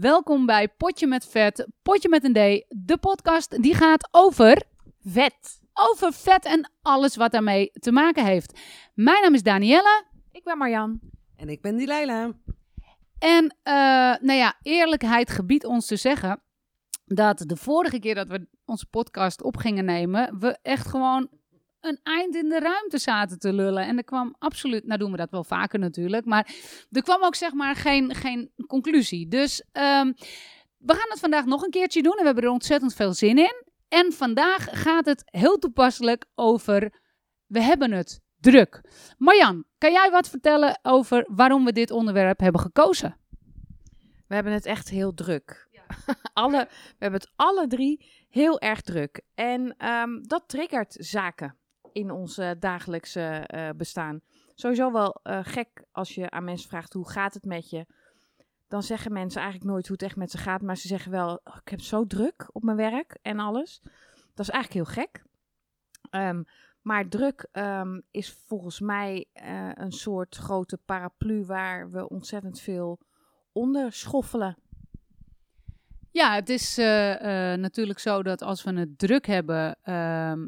Welkom bij Potje met Vet, Potje met een D. De podcast die gaat over Vet. over vet en alles wat daarmee te maken heeft. Mijn naam is Danielle. Ik ben Marjan. En ik ben die Leila. En eh, nou ja, eerlijkheid gebiedt ons te zeggen dat de vorige keer dat we onze podcast op gingen nemen, we echt gewoon een eind in de ruimte zaten te lullen. En er kwam absoluut, nou doen we dat wel vaker natuurlijk, maar er kwam ook zeg maar geen, geen conclusie. Dus ehm, we gaan het vandaag nog een keertje doen en we hebben er ontzettend veel zin in. En vandaag gaat het heel toepasselijk over, we hebben het druk. Marjan, kan jij wat vertellen over waarom we dit onderwerp hebben gekozen? We hebben het echt heel druk. alle, we hebben het alle drie heel erg druk. En ehm, dat triggert zaken in ons eh, dagelijkse eh, bestaan. Sowieso wel eh, gek als je aan mensen vraagt hoe gaat het met je. Dan zeggen mensen eigenlijk nooit hoe het echt met ze gaat. Maar ze zeggen wel, "Oh, ik heb zo druk op mijn werk en alles. Dat is eigenlijk heel gek. Ehm, maar druk ehm, is volgens mij een soort grote paraplu waar we ontzettend veel onder schoffelen. Ja, het is natuurlijk zo dat als we het druk hebben, ehm,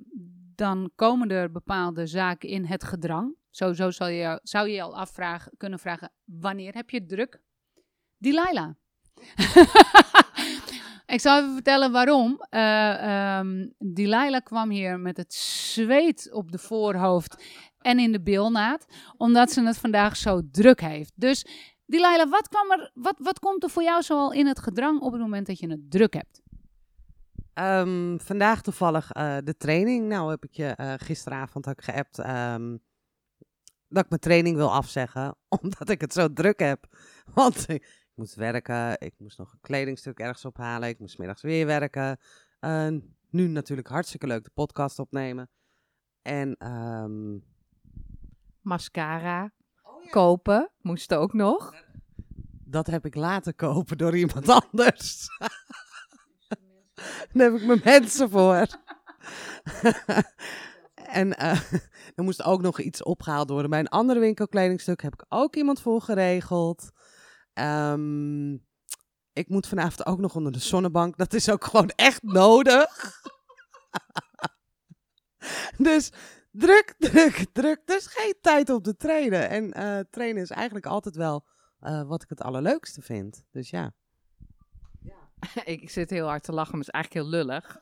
dan komen er bepaalde zaken in het gedrang. Sowieso zou je, zou je je al afvragen, kunnen vragen, wanneer heb je druk? Delilah. Ik zal even vertellen waarom. Ehm Delilah kwam hier met het zweet op de voorhoofd en in de bilnaad, omdat ze het vandaag zo druk heeft. Dus Delilah, wat, kwam er, wat, wat komt er voor jou zoal in het gedrang op het moment dat je het druk hebt? Ehm, vandaag toevallig eh, de training. Nou heb ik je eh, gisteravond ook geappt ehm, dat ik mijn training wil afzeggen. Omdat ik het zo druk heb. Want ik moest werken. Ik moest nog een kledingstuk ergens ophalen. Ik moest middags weer werken. Nu natuurlijk hartstikke leuk de podcast opnemen. En ehm, Mascara kopen moest ook nog. dat heb ik laten kopen door iemand anders. Daar heb ik mijn mensen voor. en eh, er moest ook nog iets opgehaald worden. Bij een andere winkelkledingstuk heb ik ook iemand voor geregeld. Ehm, ik moet vanavond ook nog onder de zonnebank. Dat is ook gewoon echt nodig. dus druk, druk, druk. Is geen tijd om te trainen. En eh, trainen is eigenlijk altijd wel eh, wat ik het allerleukste vind. Dus ja. ik, zit heel hard te lachen, maar het is eigenlijk heel lullig.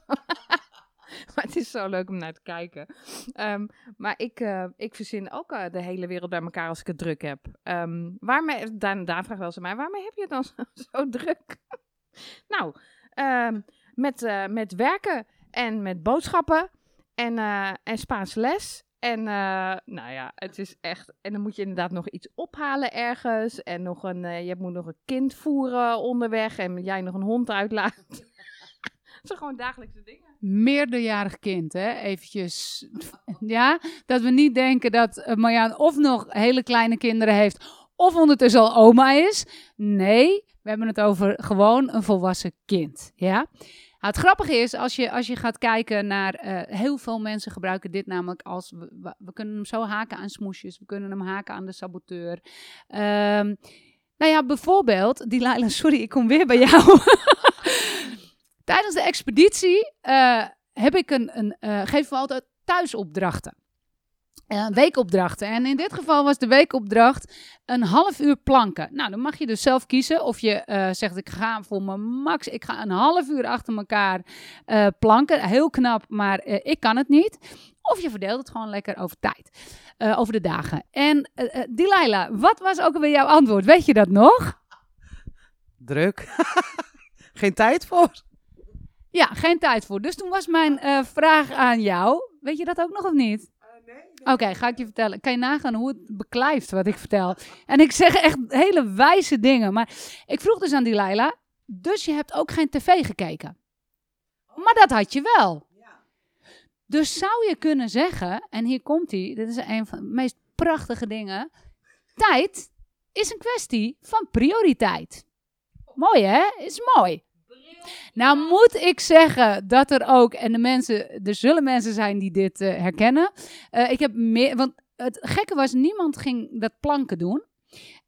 maar het is zo leuk om naar te kijken. Ehm, maar ik, eh, ik verzin ook eh, de hele wereld bij elkaar als ik het druk heb. Ehm, waarmee, Daan, Daan vraagt wel aan mij, waarmee heb je het dan zo, druk? nou, ehm, met, eh, met werken en met boodschappen en, en Spaanse les. En eh, nou ja, het is echt. En dan moet je inderdaad nog iets ophalen ergens. En nog een, eh, je moet nog een kind voeren onderweg. En jij nog een hond uitlaten. Het zijn gewoon dagelijkse dingen. meerderjarig kind, hè? Eventjes, ja, dat we niet denken dat uh, Marjaan of nog hele kleine kinderen heeft, of ondertussen al oma is. Nee, we hebben het over gewoon een volwassen kind, ja. Nou, het grappige is, als je, als je gaat kijken naar, eh, heel veel mensen gebruiken dit namelijk als, we, kunnen hem zo haken aan smoesjes, we kunnen hem haken aan de saboteur. Ehm, nou ja, bijvoorbeeld, sorry, ik kom weer bij jou. Tijdens de expeditie eh, heb ik een, een eh, geven we altijd thuisopdrachten. Eh, weekopdrachten. En in dit geval was de weekopdracht een half uur planken. Nou, dan mag je dus zelf kiezen of je eh, zegt ik ga voor mijn max, ik ga een half uur achter elkaar eh, planken. Heel knap, maar ik kan het niet. Of je verdeelt het gewoon lekker over tijd, over de dagen. En uh, Delilah, wat was ook alweer jouw antwoord? Weet je dat nog? Druk. Geen tijd voor. Ja, geen tijd voor. Dus toen was mijn vraag aan jou. Weet je dat ook nog of niet? Oké, ga ik je vertellen. Kan je nagaan hoe het beklijft wat ik vertel? En ik zeg echt hele wijze dingen. Maar ik vroeg dus aan die Laila. Dus je hebt ook geen tv gekeken? Maar dat had je wel. Dus zou je kunnen zeggen, en hier komt hij, dit is een van de meest prachtige dingen. Tijd is een kwestie van prioriteit. Mooi hè? Is mooi. Nou moet ik zeggen dat er ook, en de mensen, er zullen mensen zijn die dit eh, herkennen. Eh, ik heb meer, want het gekke was, niemand ging dat planken doen.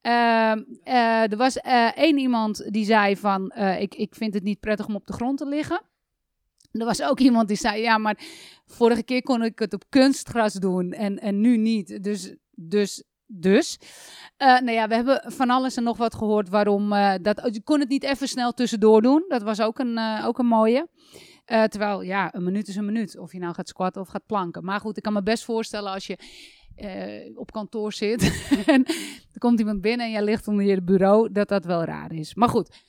Ehm, eh, er was één iemand die zei van, ik, ik vind het niet prettig om op de grond te liggen. Er was ook iemand die zei, ja, maar vorige keer kon ik het op kunstgras doen en, en nu niet. Dus, dus, dus. Eh, nou ja, we hebben van alles en nog wat gehoord waarom eh, dat. Je kon het niet even snel tussendoor doen. Dat was ook een, eh, ook een mooie. Terwijl, ja, een minuut is een minuut. Of je nou gaat squatten of gaat planken. Maar goed, ik kan me best voorstellen als je op kantoor zit en er komt iemand binnen en jij ligt onder je bureau, dat dat wel raar is. Maar goed,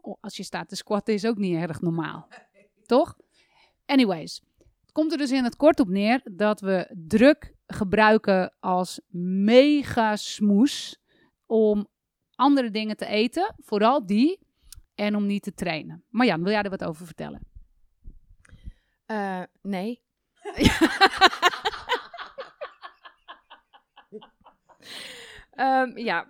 oh, als je staat te squatten is ook niet erg normaal. Toch? Anyways, het komt er dus in het kort op neer dat we druk gebruiken als mega smoes om andere dingen te eten, vooral die, en om niet te trainen. Marjan, wil jij er wat over vertellen? Eh, nee. Ehm, ja,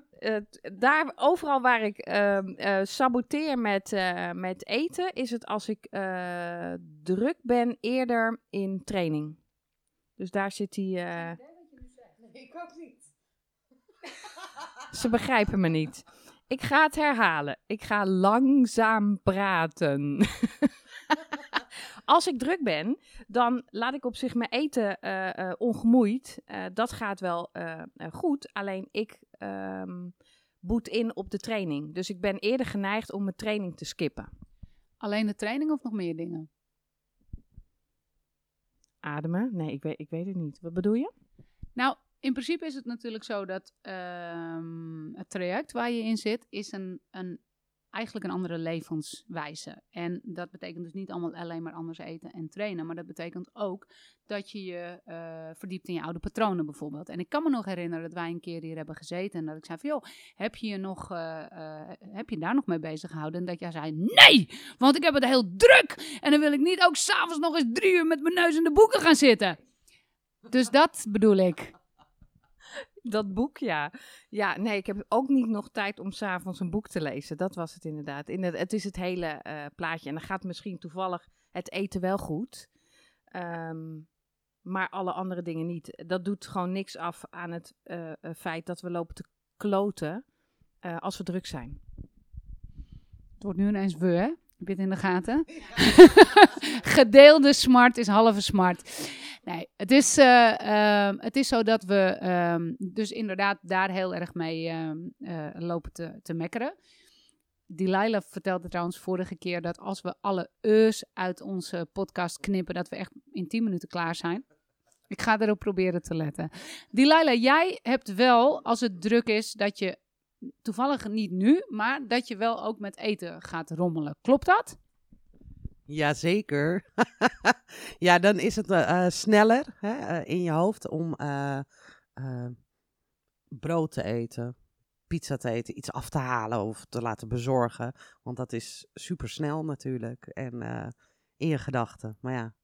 daar, overal waar ik ehm, eh, saboteer met, eh, met eten, is het als ik eh, druk ben eerder in training. Dus daar zit die. eh, Ik ook niet. ze begrijpen me niet. Ik ga het herhalen. Ik ga langzaam praten. Als ik druk ben, dan laat ik op zich mijn eten ongemoeid. Dat gaat wel goed. Alleen ik ehm, boet in op de training. Dus ik ben eerder geneigd om mijn training te skippen. Alleen de training of nog meer dingen? Ademen? Nee, ik weet, ik weet het niet. Wat bedoel je? Nou, in principe is het natuurlijk zo dat ehm, het traject waar je in zit, is een, een, eigenlijk een andere levenswijze. En dat betekent dus niet allemaal alleen maar anders eten en trainen, maar dat betekent ook dat je je eh, verdiept in je oude patronen bijvoorbeeld. En ik kan me nog herinneren dat wij een keer hier hebben gezeten en dat ik zei van, joh, heb je je, nog, eh, eh, heb je daar nog mee bezig gehouden? En dat jij zei, nee, want ik heb het heel druk en dan wil ik niet ook s'avonds nog eens drie uur met mijn neus in de boeken gaan zitten. Dus dat bedoel ik. Dat boek, ja. Ja, nee, ik heb ook niet nog tijd om s'avonds een boek te lezen. Dat was het inderdaad. Inderdaad, het is het hele eh, plaatje. En dan gaat misschien toevallig het eten wel goed. Ehm, maar alle andere dingen niet. Dat doet gewoon niks af aan het eh, eh, feit dat we lopen te kloten als we druk zijn. Het wordt nu ineens we, hè? Heb je in de gaten? Gedeelde smart is halve smart. Nee, het is, eh, ehm, het is zo dat we ehm, dus inderdaad daar heel erg mee ehm, eh, lopen te, te mekkeren. Delilah vertelde trouwens vorige keer dat als we alle e's uit onze podcast knippen, dat we echt in 10 minuten klaar zijn. Ik ga erop proberen te letten. Delilah, jij hebt wel, als het druk is, dat je toevallig niet nu, maar dat je wel ook met eten gaat rommelen. Klopt dat? Jazeker. ja, dan is het eh, eh, sneller hè, eh, in je hoofd om brood te eten, pizza te eten, iets af te halen of te laten bezorgen. Want dat is super snel natuurlijk en in je gedachten. Maar ja,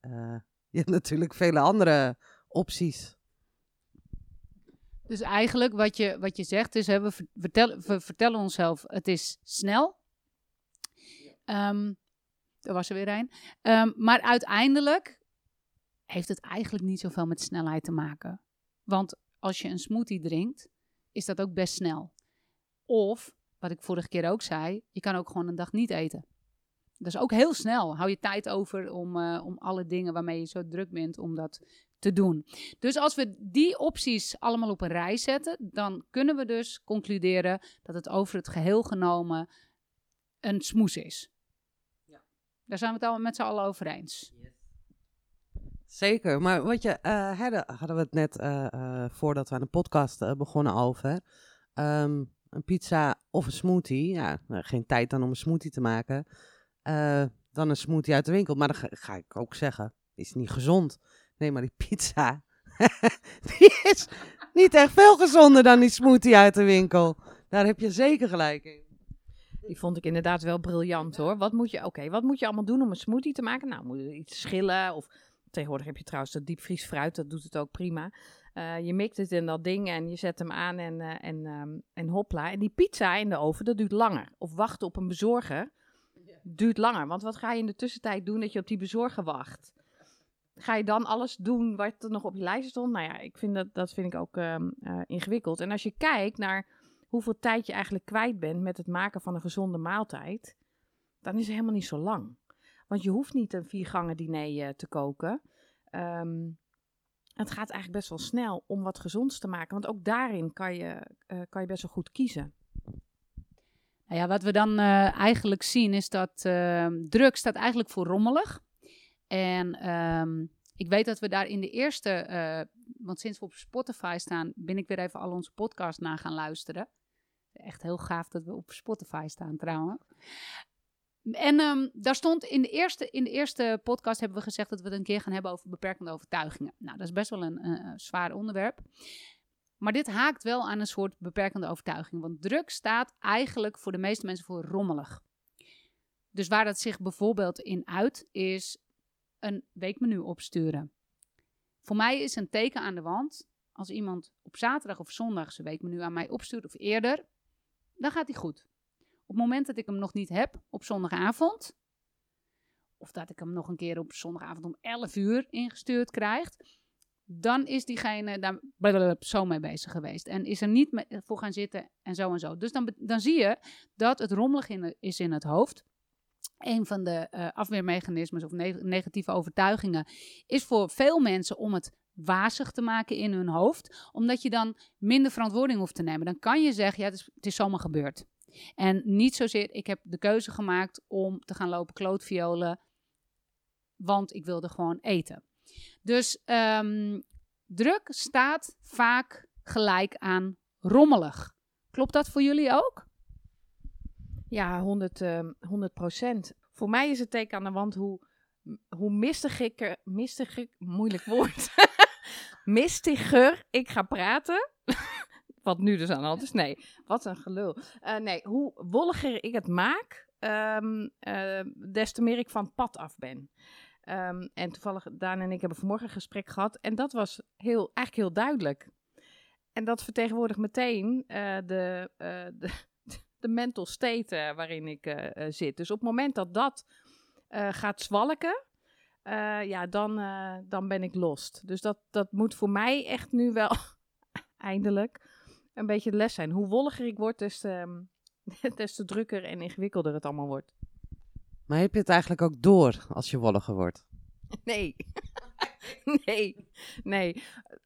je hebt natuurlijk vele andere opties. Dus eigenlijk wat je, wat je zegt is, we, ver- vertellen, we vertellen onszelf, het is snel. Ehm er was er weer een. Ehm, maar uiteindelijk heeft het eigenlijk niet zoveel met snelheid te maken. Want als je een smoothie drinkt, is dat ook best snel. Of, wat ik vorige keer ook zei, je kan ook gewoon een dag niet eten. Dat is ook heel snel. Hou je tijd over om, eh, om alle dingen waarmee je zo druk bent, om dat te doen. Dus als we die opties allemaal op een rij zetten, dan kunnen we dus concluderen dat het over het geheel genomen een smoes is. Daar zijn we het al met z'n allen over eens. Zeker, maar wat je, eh, hadden, hadden we het net eh, voordat we aan de podcast begonnen over. Ehm, een pizza of een smoothie. Ja, geen tijd dan om een smoothie te maken. Eh, dan een smoothie uit de winkel. Maar dan ga, ik ook zeggen, is niet gezond. Nee, maar die pizza, die is niet echt veel gezonder dan die smoothie uit de winkel. Daar heb je zeker gelijk in. Die vond ik inderdaad wel briljant hoor. Wat moet je, oké, wat moet je allemaal doen om een smoothie te maken? Nou, moet je iets schillen of tegenwoordig heb je trouwens dat diepvries fruit, dat doet het ook prima. Eh, je mikt het in dat ding en je zet hem aan en, eh, en, ehm, en hopla. En die pizza in de oven, dat duurt langer. Of wachten op een bezorger duurt langer. Want wat ga je in de tussentijd doen dat je op die bezorger wacht? ga je dan alles doen wat er nog op je lijst stond? Nou ja, ik vind dat, dat vind ik ook ehm, eh, ingewikkeld. En als je kijkt naar hoeveel tijd je eigenlijk kwijt bent met het maken van een gezonde maaltijd, dan is het helemaal niet zo lang. Want je hoeft niet een viergangen diner eh, te koken. Ehm, het gaat eigenlijk best wel snel om wat gezonds te maken. Want ook daarin kan je, eh, kan je best wel goed kiezen. Nou ja, wat we dan eh, eigenlijk zien is dat uh, druk staat eigenlijk voor rommelig. En ehm, ik weet dat we daar in de eerste, uh, want sinds we op Spotify staan, ben ik weer even al onze podcast na gaan luisteren. Echt heel gaaf dat we op Spotify staan trouwens. En um, daar stond in de, eerste, in de eerste podcast hebben we gezegd dat we het een keer gaan hebben over beperkende overtuigingen. Nou, dat is best wel een uh, zwaar onderwerp. Maar dit haakt wel aan een soort beperkende overtuiging. Want druk staat eigenlijk voor de meeste mensen voor rommelig. Dus waar dat zich bijvoorbeeld in uit, is een weekmenu opsturen. Voor mij is een teken aan de wand, als iemand op zaterdag of zondag zijn weekmenu aan mij opstuurt of eerder, dan gaat hij goed. Op het moment dat ik hem nog niet heb, op zondagavond, of dat ik hem nog een keer op zondagavond om 11 uur ingestuurd krijg, dan is diegene daar zo mee bezig geweest. En is er niet voor gaan zitten en zo en zo. Dus dan, dan zie je dat het rommelig is in het hoofd. Een van de uh, afweermechanismes of ne negatieve overtuigingen is voor veel mensen om het wazig te maken in hun hoofd. Omdat je dan minder verantwoording hoeft te nemen. Dan kan je zeggen, ja, het is, het is zomaar gebeurd. En niet zozeer, ik heb de keuze gemaakt om te gaan lopen klootviolen, want ik wilde gewoon eten. Dus um, druk staat vaak gelijk aan rommelig. Klopt dat voor jullie ook? Ja, 100, uh, 100 procent. Voor mij is het teken aan de wand hoe, hoe mistiger, mistiger, moeilijk woord, mistiger ik ga praten. Wat nu dus aan de hand is. Nee, wat een gelul. Uh, nee, hoe wolliger ik het maak, um, uh, des te meer ik van pad af ben. Um, en toevallig, Daan en ik hebben vanmorgen een gesprek gehad. En dat was heel, eigenlijk heel duidelijk. En dat vertegenwoordigt meteen uh, de, uh, de, de mental state uh, waarin ik zit. Dus op het moment dat dat gaat zwalken, ja, dan, dan ben ik lost. Dus dat, dat moet voor mij echt nu wel eindelijk een beetje de les zijn. Hoe wolliger ik word, des te, des te drukker en ingewikkelder het allemaal wordt. Maar heb je het eigenlijk ook door als je wolliger wordt? Nee. nee. Nee.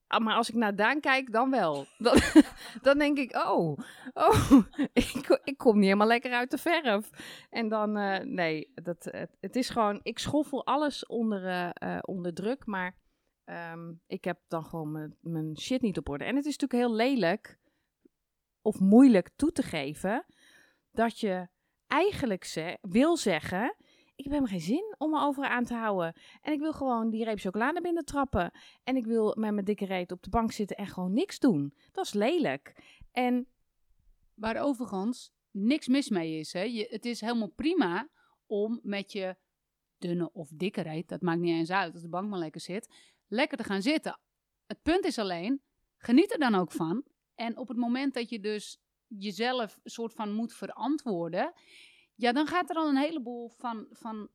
Ah, maar als ik naar Daan kijk, dan wel. Dan, dan denk ik, oh, oh ik, ik, kom niet helemaal lekker uit de verf. En dan, uh, nee, dat, het, het, is gewoon, ik schoffel alles onder, uh, uh, onder druk, maar um, ik heb dan gewoon mijn shit niet op orde. En het is natuurlijk heel lelijk of moeilijk toe te geven dat je eigenlijk ze wil zeggen: Ik heb helemaal geen zin om me over aan te houden. En ik wil gewoon die reep chocolade binnen trappen. En ik wil met mijn dikke reet op de bank zitten en gewoon niks doen. Dat is lelijk. En. Waar overigens niks mis mee is. Hè? Je, het is helemaal prima om met je dunne of dikke reet, dat maakt niet eens uit als de bank maar lekker zit, lekker te gaan zitten. Het punt is alleen, geniet er dan ook van. En op het moment dat je dus jezelf soort van moet verantwoorden, ja, dan gaat er al een heleboel van, van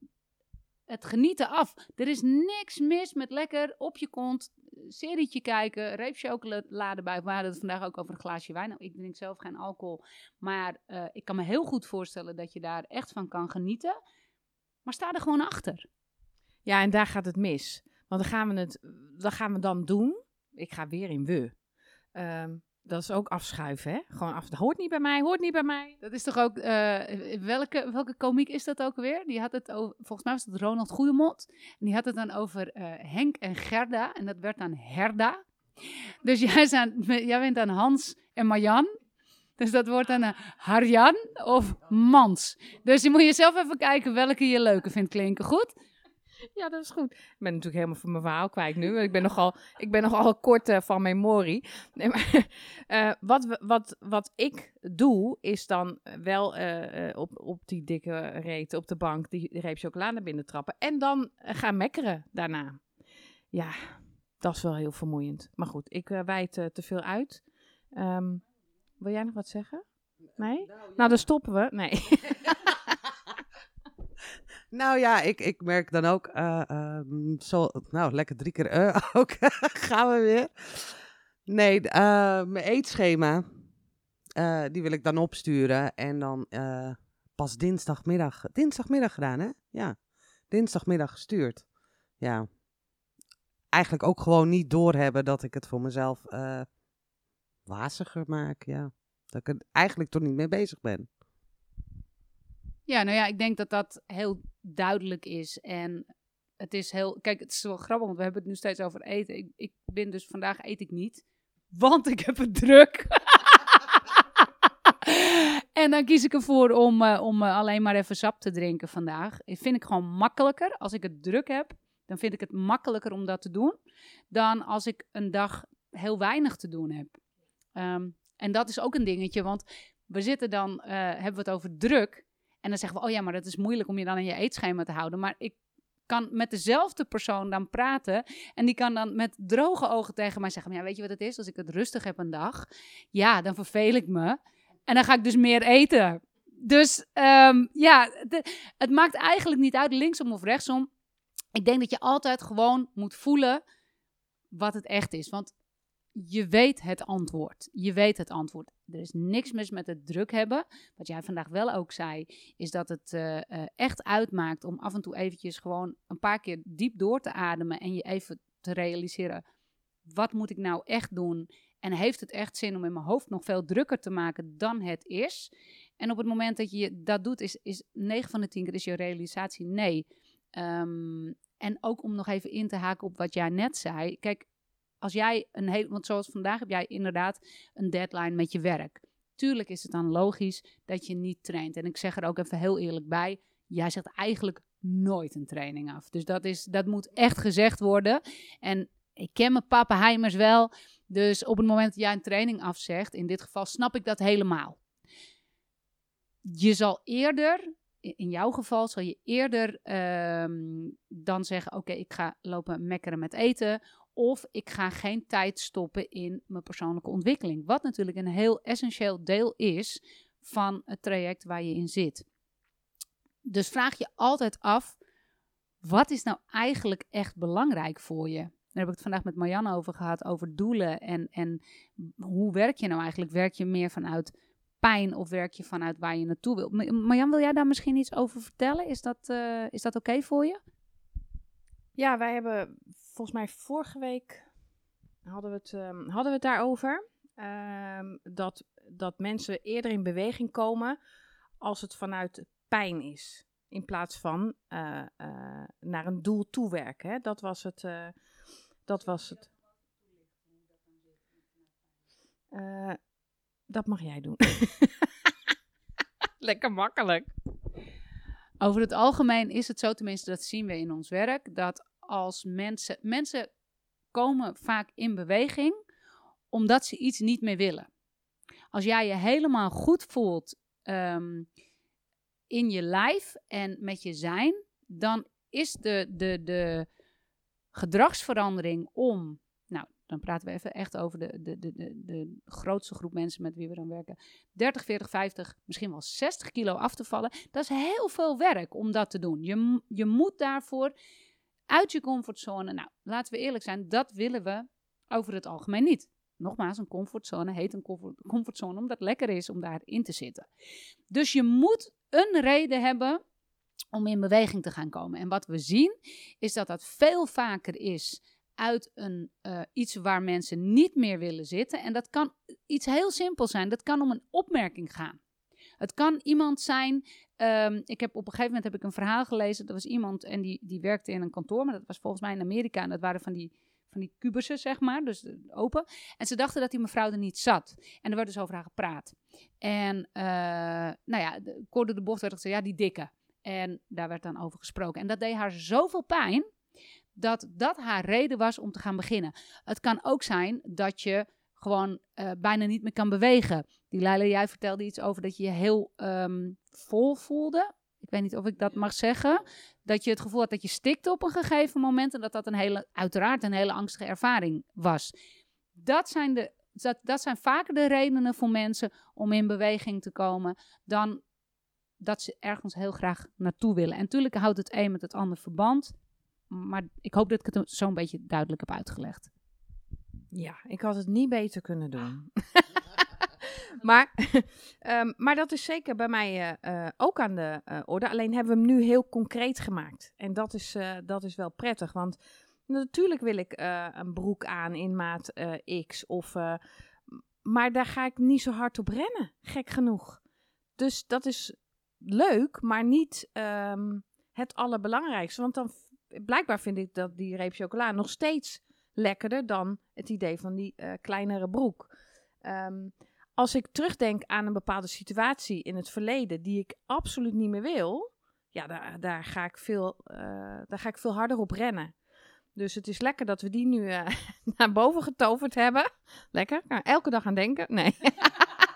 het genieten af. Er is niks mis met lekker op je kont, serietje kijken, reep chocolade bij. We hadden het vandaag ook over een glaasje wijn. Nou, ik drink zelf geen alcohol, maar uh, ik kan me heel goed voorstellen dat je daar echt van kan genieten. Maar sta er gewoon achter. Ja, en daar gaat het mis. Want dan gaan we het, dan gaan we dan doen. Ik ga weer in we. Um, dat is ook afschuiven, hè? Gewoon af. Hoort niet bij mij, hoort niet bij mij. Dat is toch ook. Uh, welke, welke komiek is dat ook weer? Die had het over. Volgens mij was het Ronald Goedemond. En die had het dan over uh, Henk en Gerda. En dat werd dan Herda. Dus jij, jij bent dan Hans en Marjan. Dus dat wordt dan uh, Harjan of Mans. Dus je moet je zelf even kijken welke je leuker vindt klinken. Goed? Ja, dat is goed. Ik ben natuurlijk helemaal van mijn verhaal kwijt nu. Ik ben nogal, ik ben nogal kort uh, van memorie. Nee, maar, uh, wat, wat, wat ik doe, is dan wel uh, op, op die dikke reet op de bank die reep chocolade binnen trappen. En dan gaan mekkeren daarna. Ja, dat is wel heel vermoeiend. Maar goed, ik wijd te veel uit. Um, wil jij nog wat zeggen? Nee? Nou, dan stoppen we. Nee. Nou ja, ik, ik merk dan ook, eh, ehm, zo, nou lekker drie keer eh, ook, gaan we weer. Nee, eh, mijn eetschema, die wil ik dan opsturen en dan pas dinsdagmiddag, dinsdagmiddag gedaan hè? Ja, dinsdagmiddag gestuurd. Ja, eigenlijk ook gewoon niet doorhebben dat ik het voor mezelf waziger maak, ja. Dat ik er eigenlijk toch niet mee bezig ben. Ja, nou ja, ik denk dat dat heel duidelijk is. En het is heel. Kijk, het is wel grappig, want we hebben het nu steeds over eten. Ik, ik ben dus vandaag eet ik niet, want ik heb het druk. en dan kies ik ervoor om, eh, om eh, alleen maar even sap te drinken vandaag. Dat vind ik gewoon makkelijker. Als ik het druk heb, dan vind ik het makkelijker om dat te doen. Dan als ik een dag heel weinig te doen heb. Ehm, en dat is ook een dingetje, want we zitten dan, eh, hebben we het over druk. En dan zeggen we, oh ja, maar dat is moeilijk om je dan aan je eetschema te houden. Maar ik kan met dezelfde persoon dan praten. En die kan dan met droge ogen tegen mij zeggen, maar ja, weet je wat het is? Als ik het rustig heb een dag, ja, dan verveel ik me. En dan ga ik dus meer eten. Dus ehm, ja, het maakt eigenlijk niet uit linksom of rechtsom. Ik denk dat je altijd gewoon moet voelen wat het echt is. Want je weet het antwoord. Je weet het antwoord. Er is niks mis met het druk hebben. Wat jij vandaag wel ook zei, is dat het eh, eh, echt uitmaakt om af en toe eventjes gewoon een paar keer diep door te ademen en je even te realiseren, wat moet ik nou echt doen? En heeft het echt zin om in mijn hoofd nog veel drukker te maken dan het is? En op het moment dat je dat doet, is, is 9 van de 10 keer is je realisatie nee. Ehm, en ook om nog even in te haken op wat jij net zei. Kijk, als jij een hele, want zoals vandaag heb jij inderdaad een deadline met je werk. Tuurlijk is het dan logisch dat je niet traint. En ik zeg er ook even heel eerlijk bij, jij zegt eigenlijk nooit een training af. Dus dat, is, dat moet echt gezegd worden. En ik ken mijn pappenheimers wel. Dus op het moment dat jij een training afzegt, in dit geval snap ik dat helemaal. Je zal eerder, in jouw geval, zal je eerder ehm, dan zeggen: Oké, ik ga lopen mekkeren met eten. Of ik ga geen tijd stoppen in mijn persoonlijke ontwikkeling. Wat natuurlijk een heel essentieel deel is van het traject waar je in zit. Dus vraag je altijd af: wat is nou eigenlijk echt belangrijk voor je? Daar heb ik het vandaag met Marianne over gehad, over doelen. En, en hoe werk je nou eigenlijk? Werk je meer vanuit pijn of werk je vanuit waar je naartoe wil? Ma- Marjan, wil jij daar misschien iets over vertellen? Is dat, eh, is dat oké voor je? Ja, wij hebben volgens mij vorige week hadden we het, ehm, hadden we het daarover. Ehm, dat, dat mensen eerder in beweging komen als het vanuit pijn is. In plaats van eh, eh, naar een doel toewerken. Hè? Dat was het. eh, dat was het. Dat mag jij doen. Lekker makkelijk. Over het algemeen is het zo, tenminste dat zien we in ons werk, dat als mensen, mensen komen vaak in beweging omdat ze iets niet meer willen. Als jij je helemaal goed voelt ehm, in je lijf en met je zijn, dan is de, de, de gedragsverandering om, dan praten we even echt over de, de, de, de, de grootste groep mensen met wie we dan werken, 30, 40, 50, misschien wel 60 kilo af te vallen. Dat is heel veel werk om dat te doen. Je, je moet daarvoor uit je comfortzone. Nou, laten we eerlijk zijn, dat willen we over het algemeen niet. Nogmaals, een comfortzone heet een comfort, comfortzone omdat het lekker is om daarin te zitten. Dus je moet een reden hebben om in beweging te gaan komen. En wat we zien is dat dat veel vaker is uit een, eh, iets waar mensen niet meer willen zitten. En dat kan iets heel simpels zijn. Dat kan om een opmerking gaan. Het kan iemand zijn. ehm, ik heb op een gegeven moment heb ik een verhaal gelezen. Er was iemand en die, die werkte in een kantoor, maar dat was volgens mij in Amerika. En dat waren van die, van die kubussen, zeg maar, dus eh, open. En ze dachten dat die mevrouw er niet zat. En er werd dus over haar gepraat. En eh, nou ja, de, de bocht werd gezegd, ja, die dikke. En daar werd dan over gesproken. En dat deed haar zoveel pijn dat dat haar reden was om te gaan beginnen. Het kan ook zijn dat je gewoon eh, bijna niet meer kan bewegen. Die Leila, jij vertelde iets over dat je je heel ehm, vol voelde. Ik weet niet of ik dat mag zeggen. Dat je het gevoel had dat je stikte op een gegeven moment. En dat dat een hele, uiteraard een hele angstige ervaring was. Dat zijn, de, dat, dat zijn vaker de redenen voor mensen om in beweging te komen dan dat ze ergens heel graag naartoe willen. En natuurlijk houdt het een met het ander verband. Maar ik hoop dat ik het zo'n beetje duidelijk heb uitgelegd. Ja, ik had het niet beter kunnen doen. maar, ehm, maar dat is zeker bij mij eh, eh, ook aan de eh, orde. Alleen hebben we hem nu heel concreet gemaakt. En dat is, dat is wel prettig. Want natuurlijk wil ik een broek aan in maat X. Of, maar daar ga ik niet zo hard op rennen, gek genoeg. Dus dat is leuk, maar niet ehm, het allerbelangrijkste. Want dan blijkbaar vind ik dat die reep chocola nog steeds lekkerder dan het idee van die uh, kleinere broek. Um, als ik terugdenk aan een bepaalde situatie in het verleden die ik absoluut niet meer wil, ja, daar, daar, ga, ik veel, uh, daar ga ik veel harder op rennen. Dus het is lekker dat we die nu uh, naar boven getoverd hebben. Lekker, elke dag aan denken. Nee.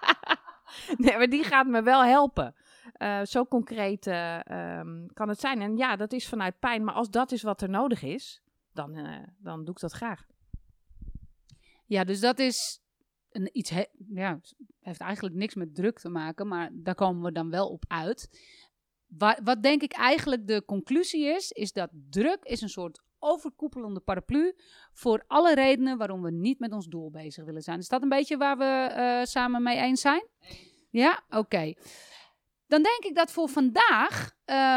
nee, maar die gaat me wel helpen. Uh, zo concreet um, kan het zijn. En ja, dat is vanuit pijn. Maar als dat is wat er nodig is, dan, dan doe ik dat graag. Ja, dus dat is een iets, he ja, heeft eigenlijk niks met druk te maken, maar daar komen we dan wel op uit. Wat, wat denk ik eigenlijk de conclusie is, is dat druk is een soort overkoepelende paraplu voor alle redenen waarom we niet met ons doel bezig willen zijn. Is dat een beetje waar we uh, samen mee eens zijn? Ja, oké. Dan denk ik dat voor vandaag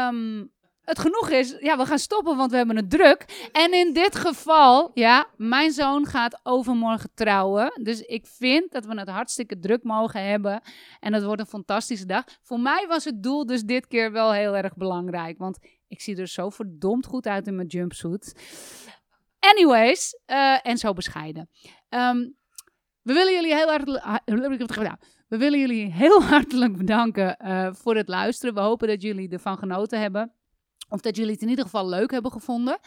um, het genoeg is, ja, we gaan stoppen, want we hebben het druk. En in dit geval, ja, mijn zoon gaat overmorgen trouwen. Dus ik vind dat we het hartstikke druk mogen hebben. En het wordt een fantastische dag. Voor mij was het doel dus dit keer wel heel erg belangrijk. Want ik zie er zo verdomd goed uit in mijn jumpsuit. Anyways, uh, en zo bescheiden. Um, we willen jullie heel erg. We willen jullie heel hartelijk bedanken uh, voor het luisteren. We hopen dat jullie ervan genoten hebben. Of dat jullie het in ieder geval leuk hebben gevonden.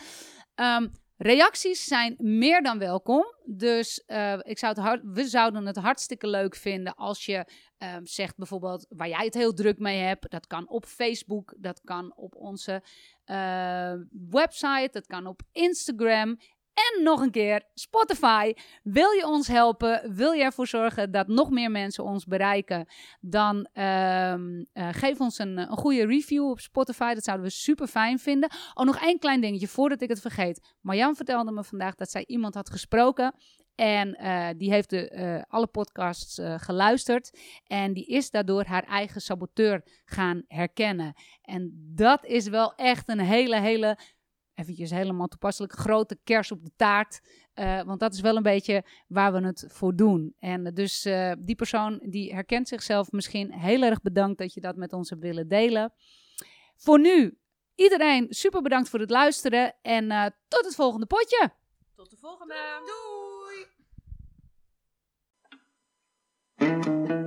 Um, reacties zijn meer dan welkom. Dus uh, ik zou het we zouden het hartstikke leuk vinden als je uh, zegt bijvoorbeeld waar jij het heel druk mee hebt. Dat kan op Facebook, dat kan op onze uh, website, dat kan op Instagram. En nog een keer, Spotify. Wil je ons helpen? Wil je ervoor zorgen dat nog meer mensen ons bereiken? Dan uh, uh, geef ons een, een, goede review op Spotify. Dat zouden we super fijn vinden. Oh, nog één klein dingetje voordat ik het vergeet. Marjan vertelde me vandaag dat zij iemand had gesproken. En uh, die heeft de, uh, alle podcasts geluisterd. En die is daardoor haar eigen saboteur gaan herkennen. En dat is wel echt een hele, hele eventjes helemaal toepasselijk grote kers op de taart. Uh, want dat is wel een beetje waar we het voor doen. En dus uh, die persoon die herkent zichzelf misschien heel erg bedankt dat je dat met ons hebt willen delen. Voor nu, iedereen super bedankt voor het luisteren en uh, tot het volgende potje. Tot de volgende. Doei.